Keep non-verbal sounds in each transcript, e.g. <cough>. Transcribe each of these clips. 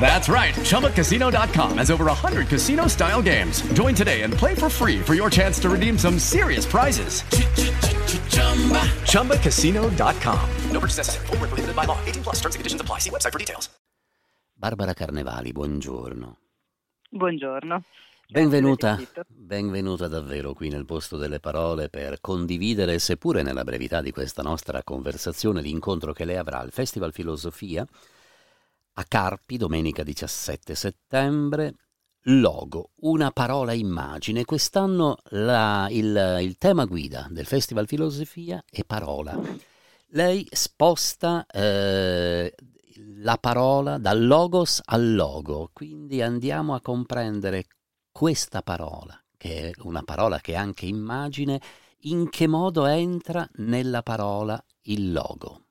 That's right. ChumbaCasino.com has over 100 casino style games. Join today and play for free for your chance to redeem some serious prizes. ChumbaCasino.com. No purchase necessary. Void were prohibited by law. 18 plus terms and conditions apply. See website for details. Barbara Carnevali, buongiorno. Buongiorno. Benvenuta, benvenuta davvero qui nel posto delle parole per condividere, seppure nella brevità di questa nostra conversazione, l'incontro che lei avrà al Festival Filosofia a Carpi domenica 17 settembre. Logo, una parola immagine. Quest'anno la- il, il tema guida del Festival Filosofia è parola. Lei sposta eh, la parola dal logos al logo, quindi andiamo a comprendere questa parola, che è una parola che è anche immagine, in che modo entra nella parola il logo.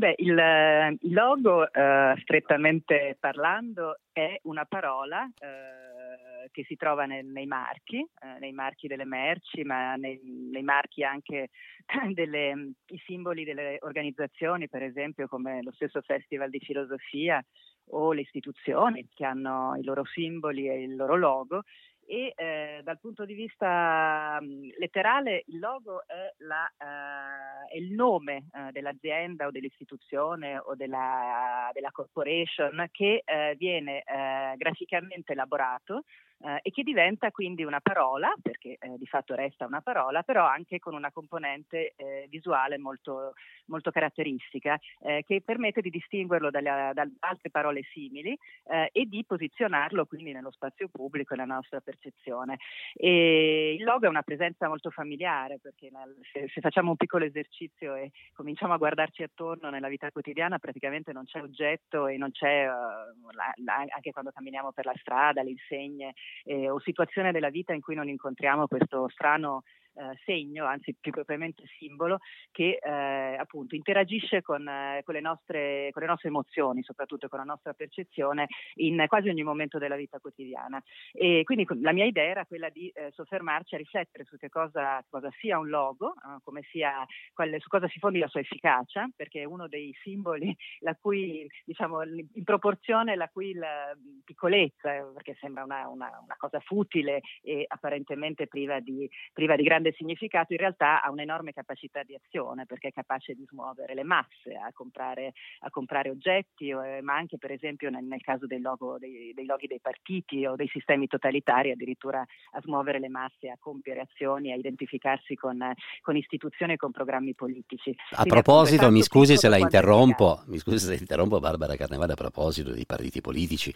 Beh, il, il logo, eh, strettamente parlando, è una parola eh, che si trova nel- nei marchi, eh, nei marchi delle merci, ma nei, nei marchi anche <clears throat> delle, i simboli delle organizzazioni, per esempio come lo stesso Festival di Filosofia o le istituzioni che hanno i loro simboli e il loro logo. E eh, dal punto di vista letterale il logo è, la, eh, è il nome eh, dell'azienda o dell'istituzione o della, della corporation che eh, viene eh, graficamente elaborato eh, e che diventa quindi una parola, perché eh, di fatto resta una parola, però anche con una componente eh, visuale molto, molto caratteristica eh, che permette di distinguerlo dalle, da altre parole simili eh, e di posizionarlo quindi nello spazio pubblico e nella nostra percezione. E il logo è una presenza molto familiare perché nel- se, se facciamo un piccolo esercizio e cominciamo a guardarci attorno nella vita quotidiana praticamente non c'è oggetto e non c'è, eh, anche quando camminiamo per la strada, le insegne eh, o situazione della vita in cui non incontriamo questo strano eh, segno, anzi più propriamente simbolo, che eh, appunto interagisce con, eh, con le nostre, con le nostre emozioni, soprattutto con la nostra percezione in quasi ogni momento della vita quotidiana. E quindi la mia idea era quella di eh, soffermarci a riflettere su che cosa, cosa sia un logo, eh, sia, quale- su cosa si fondi la sua efficacia, perché è uno dei simboli la cui, diciamo, in proporzione la cui la piccolezza, eh, perché sembra una, una- una cosa futile e apparentemente priva di, priva di grande significato, in realtà ha un'enorme capacità di azione, perché è capace di smuovere le masse a comprare, a comprare oggetti, eh, ma anche per esempio nel, nel caso dei, logo, dei, dei loghi dei partiti o dei sistemi totalitari, addirittura a smuovere le masse, a compiere azioni, a identificarsi con, con istituzioni e con programmi politici. A Quindi, proposito, mi scusi se la interrompo, mi scusi se interrompo Barbara Carnevale a proposito dei partiti politici,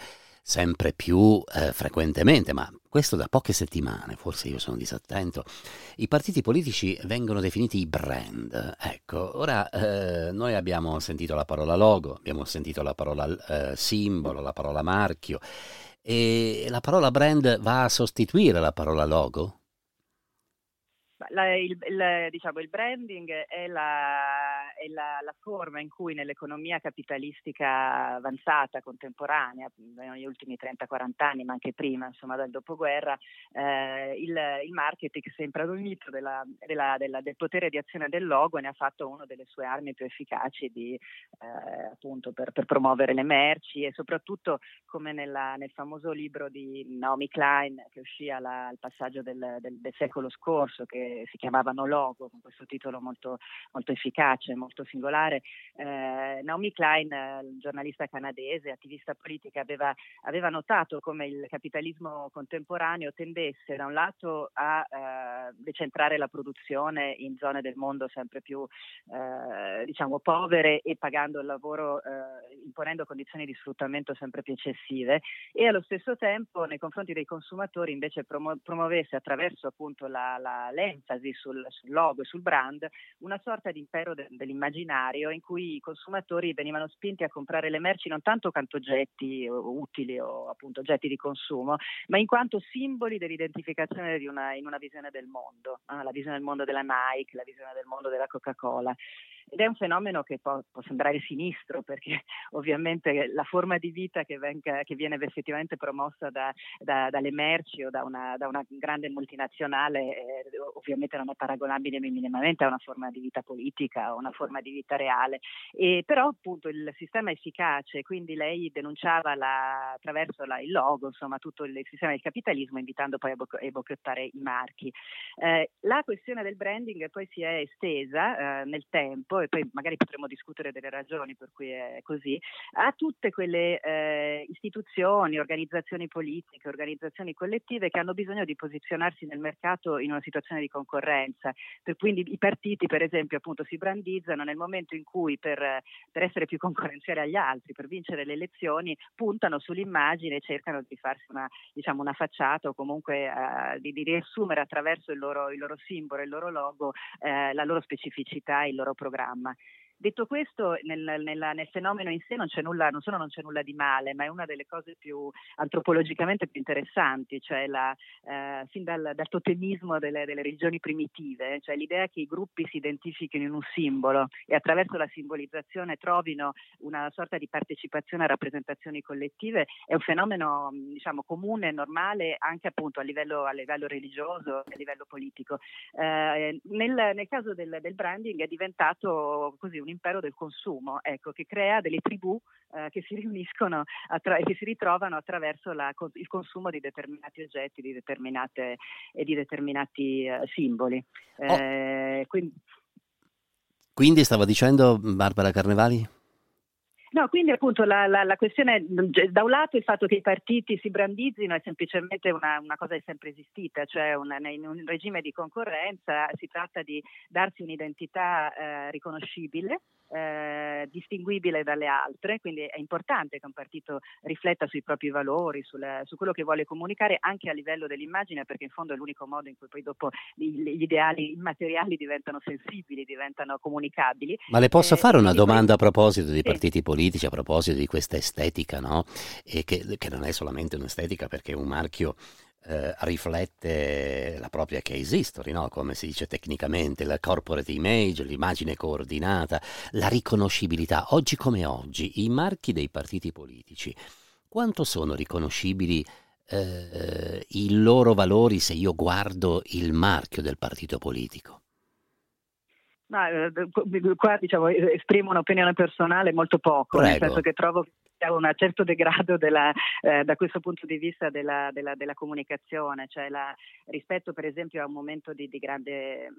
sempre più eh, frequentemente, ma questo da poche settimane, forse io sono disattento, i partiti politici vengono definiti i brand. Ecco, ora eh, noi abbiamo sentito la parola logo, abbiamo sentito la parola eh, simbolo, la parola marchio e la parola brand va a sostituire la parola logo? La- il, il- diciamo, il branding è, la, è la- la forma in cui nell'economia capitalistica avanzata, contemporanea, negli ultimi 30-40 anni, ma anche prima, insomma dal dopoguerra, eh, il, il marketing si è impadronito del potere di azione del logo ne ha fatto una delle sue armi più efficaci di, eh, appunto per, per promuovere le merci e soprattutto come nella- nel famoso libro di Naomi Klein che uscì al passaggio del, del- del secolo scorso, che si chiamavano Logo, con questo titolo molto, molto efficace, molto singolare. Eh, Naomi Klein, giornalista canadese, attivista politica, aveva, aveva, notato come il capitalismo contemporaneo tendesse da un lato a eh, decentrare la produzione in zone del mondo sempre più eh, diciamo povere e pagando il lavoro, eh, imponendo condizioni di sfruttamento sempre più eccessive e allo stesso tempo nei confronti dei consumatori invece promu- promuovesse attraverso appunto la, la, l'enfasi sul, sul, logo e sul brand una sorta di impero de- dell'immaginario in cui i consumatori venivano spinti a comprare le merci non tanto quanto oggetti utili o appunto oggetti di consumo, ma in quanto simboli dell'identificazione di una, in una visione del mondo, eh? la visione del mondo della Nike, la visione del mondo della Coca-Cola ed è un fenomeno che può, può, sembrare sinistro perché <laughs> ovviamente la forma di vita che, venga, che viene effettivamente promossa da, da, dalle merci o da una, da una grande multinazionale eh, ovviamente non è paragonabile minimamente a una forma di vita politica o una forma di vita reale. E, però appunto il sistema è efficace, quindi lei denunciava la, attraverso la, il logo insomma tutto il sistema del capitalismo invitando poi a, bo- a bocchettare i marchi. Eh, la questione del branding poi si è estesa eh, nel tempo e poi magari potremo discutere delle ragioni per cui è così, a tutte quelle eh, istituzioni, organizzazioni politiche, organizzazioni collettive che hanno bisogno di posizionarsi nel mercato in una situazione di concorrenza. Per quindi i partiti, per esempio, appunto, si brandizzano nel momento in cui per, per essere più concorrenziali agli altri, per vincere le elezioni, puntano sull'immagine e cercano di farsi una, diciamo, una facciata o comunque uh, di, di, riassumere attraverso il loro, il loro simbolo, il loro logo, uh, la loro specificità, il loro programma. Detto questo, nel, nel, nel, fenomeno in sé non c'è nulla, non solo non c'è nulla di male, ma è una delle cose più antropologicamente più interessanti, cioè la, eh, fin dal, dal totemismo delle, delle, religioni primitive, cioè l'idea che i gruppi si identifichino in un simbolo e attraverso la simbolizzazione trovino una sorta di partecipazione a rappresentazioni collettive, è un fenomeno diciamo, comune, normale anche appunto a livello, a livello religioso e a livello politico. Eh, nel, nel, caso del, del branding è diventato così un impero del consumo, ecco, che crea delle tribù eh, che si riuniscono attra- e che si ritrovano attraverso la, il consumo di determinati oggetti di determinate, e di determinati eh, simboli. Oh. Eh, quindi... quindi stava dicendo Barbara Carnevali? No, quindi appunto la, la, la, questione, da un lato il fatto che i partiti si brandizzino è semplicemente una, una cosa che è sempre esistita, cioè una, in un regime di concorrenza si tratta di darsi un'identità eh, riconoscibile eh, distinguibile dalle altre, quindi è importante che un partito rifletta sui propri valori, sul, su quello che vuole comunicare anche a livello dell'immagine, perché in fondo è l'unico modo in cui poi dopo gli, gli ideali immateriali diventano sensibili, diventano comunicabili. Ma le posso eh, fare una domanda poi... a proposito dei sì. partiti politici, a proposito di questa estetica, no? Che, che non è solamente un'estetica perché un marchio eh, riflette la propria case history, no? come si dice tecnicamente, la corporate image, l'immagine coordinata, la riconoscibilità. Oggi come oggi, i marchi dei partiti politici, quanto sono riconoscibili eh, i loro valori se io guardo il marchio del partito politico? Ma, eh, qua diciamo, esprimo un'opinione personale molto poco, Prego. nel senso che trovo un certo degrado della, eh, da questo punto di vista della, della, della comunicazione, cioè la, rispetto per esempio a un momento di, di grande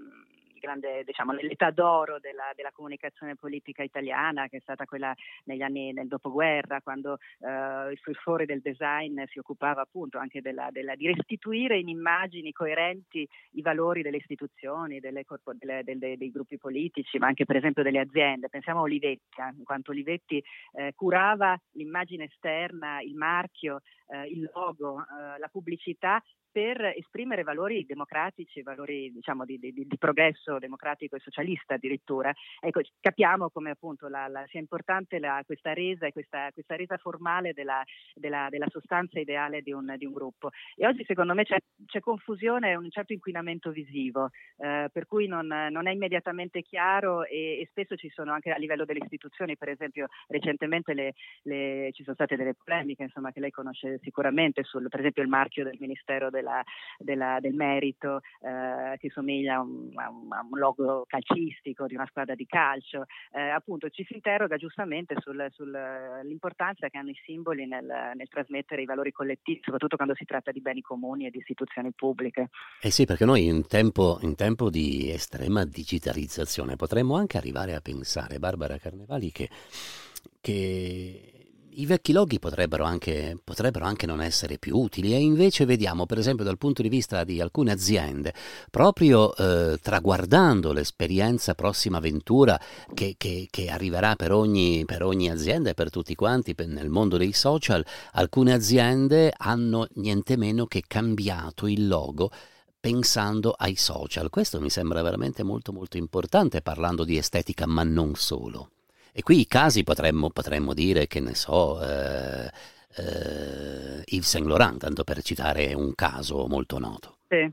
grande, diciamo, l'età d'oro della, della, comunicazione politica italiana, che è stata quella negli anni del dopoguerra, quando eh, il furfore del design si occupava appunto anche della, della, di restituire in immagini coerenti i valori delle istituzioni, delle, delle, delle, dei gruppi politici, ma anche per esempio delle aziende. Pensiamo a Olivetti, eh, in quanto Olivetti eh, curava l'immagine esterna, il marchio, eh, il logo, eh, la pubblicità per esprimere valori democratici, valori diciamo, di, di, di, progresso democratico e socialista addirittura. Ecco, capiamo come appunto la, la, sia importante la, questa resa e questa, questa, resa formale della, della, della sostanza ideale di un, di un, gruppo. E oggi secondo me c'è, c'è confusione e un certo inquinamento visivo, eh, per cui non, non, è immediatamente chiaro e, e, spesso ci sono anche a livello delle istituzioni, per esempio recentemente le, le, ci sono state delle polemiche insomma, che lei conosce sicuramente sul per esempio il marchio del Ministero del della, della, del merito eh, che somiglia a un, a, un, a un, logo calcistico di una squadra di calcio. Eh, appunto ci si interroga giustamente sull'importanza sul, che hanno i simboli nel, nel, trasmettere i valori collettivi, soprattutto quando si tratta di beni comuni e di istituzioni pubbliche. Eh sì, perché noi in tempo, in tempo di estrema digitalizzazione potremmo anche arrivare a pensare, Barbara Carnevali, che, che i vecchi loghi potrebbero anche, potrebbero anche, non essere più utili. E invece vediamo per esempio dal punto di vista di alcune aziende proprio eh, traguardando l'esperienza prossima ventura che, che, che arriverà per ogni, per ogni, azienda e per tutti quanti per, nel mondo dei social alcune aziende hanno niente meno che cambiato il logo pensando ai social. Questo mi sembra veramente molto molto importante parlando di estetica ma non solo e qui i casi potremmo, potremmo dire, che ne so, eh, eh, Yves Saint Laurent, tanto per citare un caso molto noto. Sì.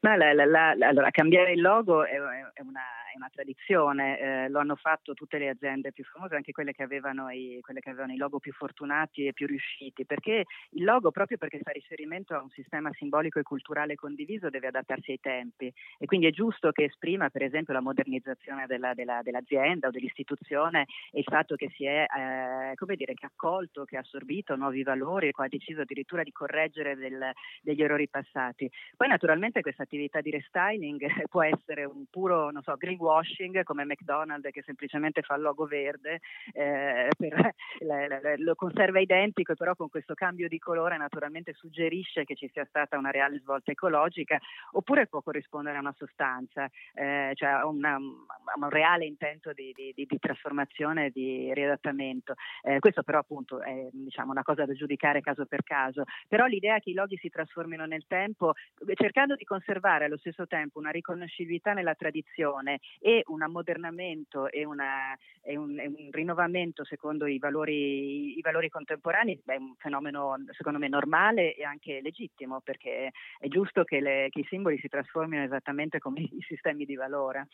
Ma la, la, la, allora, cambiare il logo è, è una è una tradizione, eh, lo hanno fatto tutte le aziende più famose, anche quelle che, avevano i, quelle che avevano i logo più fortunati e più riusciti, perché il logo, proprio perché fa riferimento a un sistema simbolico e culturale condiviso, deve adattarsi ai tempi e quindi è giusto che esprima per esempio la modernizzazione della, della, dell'azienda o dell'istituzione e il fatto che si è, eh, come dire, che accolto, che ha assorbito nuovi valori e ha deciso addirittura di correggere del, degli errori passati. Poi naturalmente questa attività di restyling <laughs> può essere un puro, non so, green greenwashing come McDonald's che semplicemente fa il logo verde, eh, per, <laughs> le, le, lo conserva identico però con questo cambio di colore naturalmente suggerisce che ci sia stata una reale svolta ecologica oppure può corrispondere a una sostanza, eh, cioè a, una, a, un reale intento di, di, di, di trasformazione di riadattamento. Eh, questo però appunto è diciamo, una cosa da giudicare caso per caso, però l'idea che i loghi si trasformino nel tempo cercando di conservare allo stesso tempo una riconoscibilità nella tradizione e un ammodernamento e, una, e, un, e un, rinnovamento secondo i valori, i valori contemporanei è un fenomeno secondo me normale e anche legittimo perché è giusto che, le, che i simboli si trasformino esattamente come i sistemi di valore.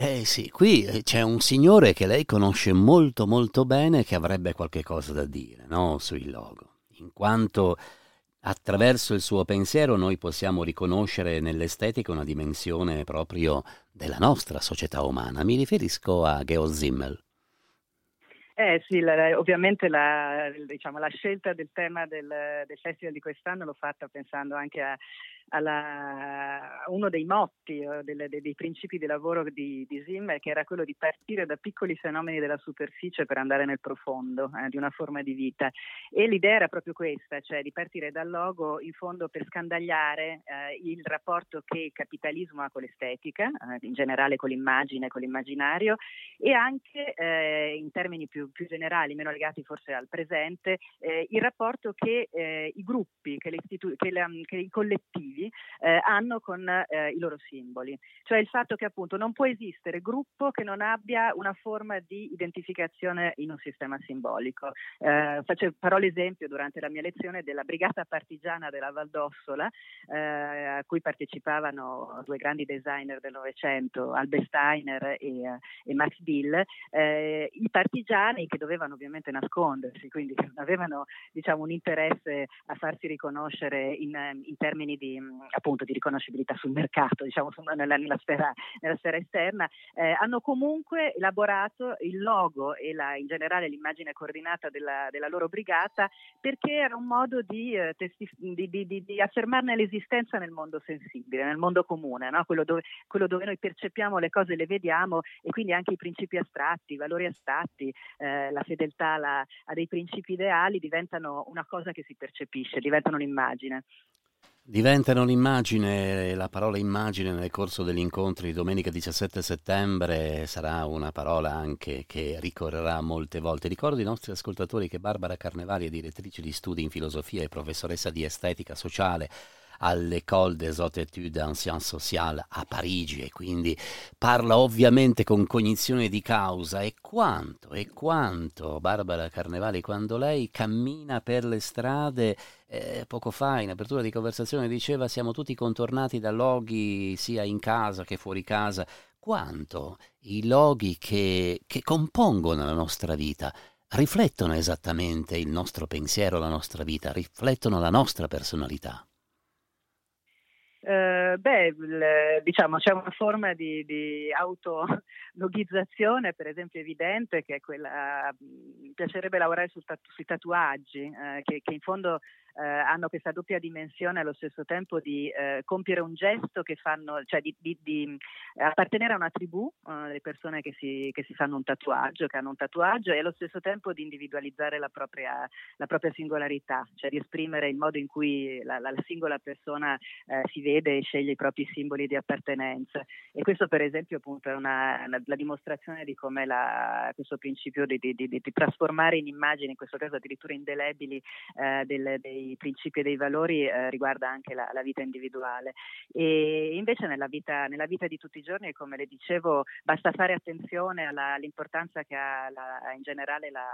Eh sì, qui eh, c'è un signore che lei conosce molto molto bene che avrebbe qualche cosa da dire no? sui logo, in quanto attraverso il suo pensiero noi possiamo riconoscere nell'estetica una dimensione proprio della nostra società umana. Mi riferisco a Georg Simmel. Eh sì, la, ovviamente la, diciamo, la, scelta del tema del, del, festival di quest'anno l'ho fatta pensando anche a alla, uno dei motti, eh, delle, dei, dei, principi di lavoro di, di Zimmer, che era quello di partire da piccoli fenomeni della superficie per andare nel profondo eh, di una forma di vita. E l'idea era proprio questa, cioè di partire dal logo in fondo per scandagliare eh, il rapporto che il capitalismo ha con l'estetica, eh, in generale con l'immagine, con l'immaginario, e anche eh, in termini più, più, generali, meno legati forse al presente, eh, il rapporto che i gruppi, che, che, la, che i collettivi, individui eh, hanno con eh, i loro simboli, cioè il fatto che appunto non può esistere gruppo che non abbia una forma di identificazione in un sistema simbolico. Eh, faccio, farò l'esempio durante la mia lezione della brigata partigiana della Valdossola, eh, a cui partecipavano due grandi designer del Novecento, Albert Steiner e, e Max Bill, eh, i partigiani che dovevano ovviamente nascondersi, quindi avevano diciamo, un interesse a farsi riconoscere in, in termini di, appunto di riconoscibilità sul mercato, diciamo nella, nella, sfera, nella sfera, esterna, eh, hanno comunque elaborato il logo e la, in generale l'immagine coordinata della, della, loro brigata perché era un modo di, eh, testi, di, di, di, affermarne l'esistenza nel mondo sensibile, nel mondo comune, no? quello, dove, quello, dove, noi percepiamo le cose, le vediamo e quindi anche i principi astratti, i valori astratti, eh, la fedeltà la, a dei principi ideali diventano una cosa che si percepisce, diventano un'immagine. Diventano un'immagine, la parola immagine nel corso degli incontri domenica 17 settembre sarà una parola anche che ricorrerà molte volte. Ricordo ai nostri ascoltatori che Barbara Carnevali è direttrice di studi in filosofia e professoressa di estetica sociale all'École des Hautes Études en Sciences Sociales a Parigi e quindi parla ovviamente con cognizione di causa e quanto, e quanto Barbara Carnevali quando lei cammina per le strade eh, poco fa in apertura di conversazione diceva siamo tutti contornati da loghi sia in casa che fuori casa quanto i loghi che, che compongono la nostra vita riflettono esattamente il nostro pensiero, la nostra vita, riflettono la nostra personalità. Uh, beh, diciamo c'è una forma di, di autologizzazione, per esempio, evidente, che è quella. Mi piacerebbe lavorare su, sui tatuaggi, eh, che, che, in fondo eh, hanno questa doppia dimensione allo stesso tempo di eh, compiere un gesto che fanno, cioè di, di, di appartenere a una tribù, eh, le persone che si, che si, fanno un tatuaggio, che hanno un tatuaggio, e allo stesso tempo di individualizzare la propria, la propria singolarità, cioè di esprimere il modo in cui la, la singola persona eh, si vede e sceglie i propri simboli di appartenenza. E questo, per esempio, appunto, è una, una, la dimostrazione di come la, questo principio di, di, trasformare in immagini, in questo caso addirittura indelebili, eh, del, principi e dei valori eh, riguarda anche la, la, vita individuale. E invece nella vita, nella vita, di tutti i giorni, come le dicevo, basta fare attenzione alla, all'importanza che ha la, in generale la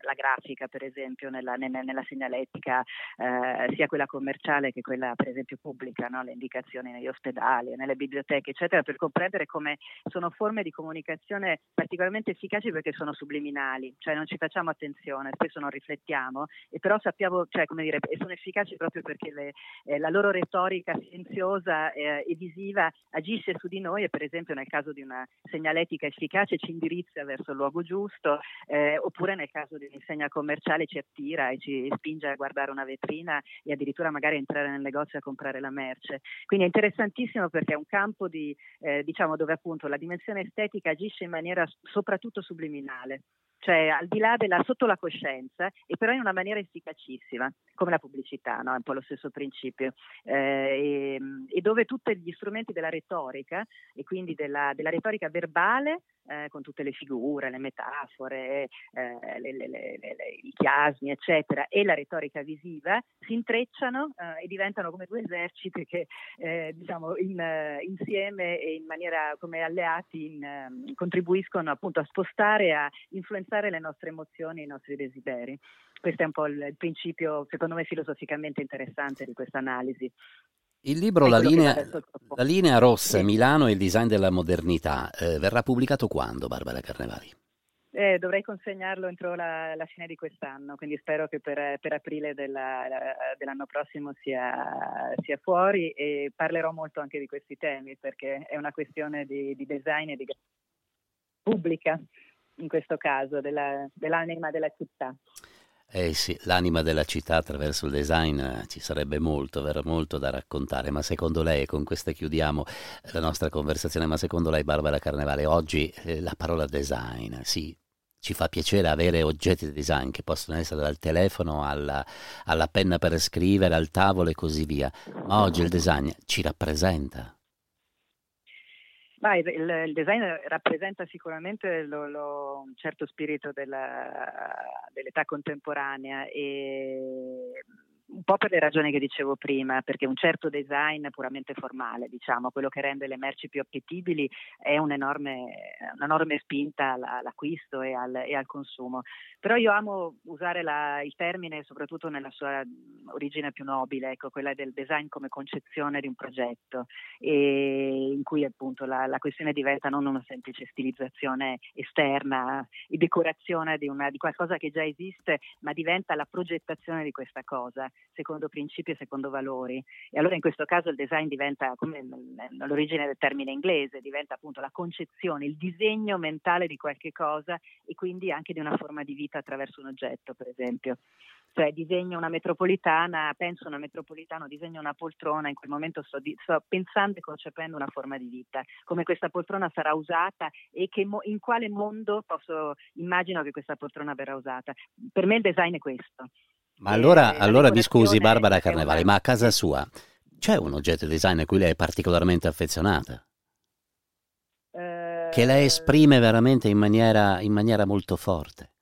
la grafica, per esempio, nella, nella, nella segnaletica, eh, sia quella commerciale che quella, per esempio, pubblica, no? le indicazioni negli ospedali, nelle biblioteche, eccetera, per comprendere come sono forme di comunicazione particolarmente efficaci perché sono subliminali, cioè non ci facciamo attenzione, spesso non riflettiamo, e però sappiamo, cioè, come dire, sono efficaci proprio perché le, eh, la loro retorica silenziosa eh, e visiva agisce su di noi e, per esempio, nel caso di una segnaletica efficace ci indirizza verso il luogo giusto, eh, oppure nel caso di un'insegna commerciale ci attira e ci spinge a guardare una vetrina e addirittura magari entrare nel negozio a comprare la merce. Quindi è interessantissimo perché è un campo di, eh, diciamo, dove appunto la dimensione estetica agisce in maniera soprattutto subliminale cioè al di là della sotto la coscienza e però in una maniera efficacissima, come la pubblicità, no? è un po' lo stesso principio, eh, e, e, dove tutti gli strumenti della retorica e quindi della, della retorica verbale eh, con tutte le figure, le metafore, eh, le, le, le, i chiasmi, eccetera, e la retorica visiva si intrecciano eh, e diventano come due eserciti che eh, diciamo in, insieme e in maniera come alleati in, ehm, contribuiscono appunto a spostare, a influenzare le nostre emozioni e i nostri desideri. Questo è un po' il, il principio, secondo me, filosoficamente interessante di questa analisi. Il libro la linea, la linea, rossa, Milano e il design della modernità, eh, verrà pubblicato quando, Barbara Carnevali? Eh, dovrei consegnarlo entro la, la, fine di quest'anno, quindi spero che per, per aprile della, dell'anno prossimo sia, sia, fuori e parlerò molto anche di questi temi perché è una questione di, di design e di pubblica, in questo caso, della, dell'anima della città. Eh sì, l'anima della città attraverso il design eh, ci sarebbe molto, vero, molto da raccontare, ma secondo lei, con questa chiudiamo la nostra conversazione, ma secondo lei Barbara Carnevale, oggi eh, la parola design, sì, ci fa piacere avere oggetti di design che possono essere dal telefono alla, alla penna per scrivere, al tavolo e così via, ma oggi il design ci rappresenta. Ma il, il, design rappresenta sicuramente lo, lo, un certo spirito della, dell'età contemporanea e un po' per le ragioni che dicevo prima, perché un certo design puramente formale, diciamo, quello che rende le merci più appetibili è un'enorme, un'enorme spinta all'acquisto e al, e al, consumo. Però io amo usare la, il termine soprattutto nella sua origine più nobile, ecco, quella del design come concezione di un progetto, in cui appunto la, la questione diventa non una semplice stilizzazione esterna e decorazione di, una, di qualcosa che già esiste, ma diventa la progettazione di questa cosa secondo principi e secondo valori. E allora in questo caso il design diventa, come l'origine del termine inglese, diventa appunto la concezione, il disegno mentale di qualche cosa e quindi anche di una forma di vita attraverso un oggetto, per esempio. Cioè disegno una metropolitana, penso una metropolitana, disegno una poltrona, in quel momento sto, di, sto pensando e concependo una forma di vita, come questa poltrona sarà usata e mo, in quale mondo posso, immagino che questa poltrona verrà usata. Per me il design è questo. Ma allora, eh, allora mi scusi Barbara Carnevale, ma a casa sua c'è un oggetto design a cui lei è particolarmente affezionata? Eh, che lei esprime veramente in maniera, in maniera molto forte?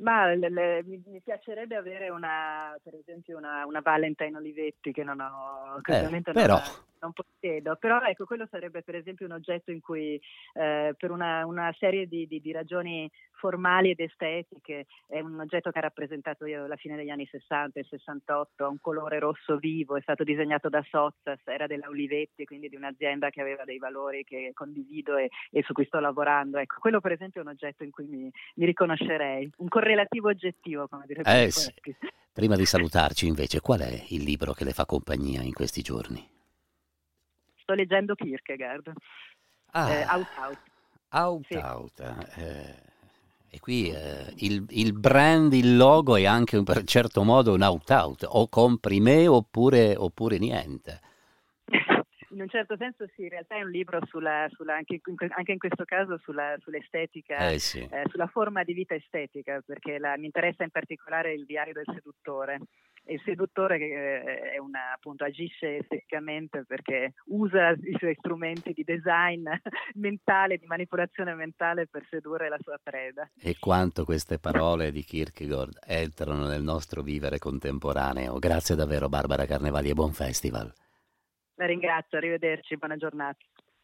Ma le, le, mi, piacerebbe avere una, per esempio, una, una Valentine Olivetti che non ho, che eh, però... non, non possiedo. Però ecco, quello sarebbe per esempio un oggetto in cui eh, per una, una serie di, di, di, ragioni formali ed estetiche è un oggetto che ha rappresentato io alla fine degli anni 60 e 68, ha un colore rosso vivo, è stato disegnato da Sozzas, era della Olivetti, quindi di un'azienda che aveva dei valori che condivido e, e su cui sto lavorando. Ecco, quello per esempio è un oggetto in cui mi, mi riconoscerei, un correlativo oggettivo, come direbbe eh, sì. Prima di salutarci, invece, qual è il libro che le fa compagnia in questi giorni? Sto leggendo Kierkegaard, Ah, eh, Out Out. Out sì. Out. eh, e qui eh, il, il brand, il logo è anche un certo modo un out out, o compri me oppure, oppure niente. <laughs> In un certo senso sì, in realtà è un libro sulla, sulla- anche, in, anche in questo caso sulla- sull'estetica, Eh sì. eh, sulla forma di vita estetica, perché la- mi interessa in particolare il diario del seduttore. Il seduttore che eh, è una, appunto, agisce esteticamente perché usa i suoi strumenti di design <laughs> mentale, di manipolazione mentale per sedurre la sua preda. E quanto queste parole di Kierkegaard entrano nel nostro vivere contemporaneo. Grazie davvero Barbara Carnevali e buon festival. La ringrazio, arrivederci, buona giornata.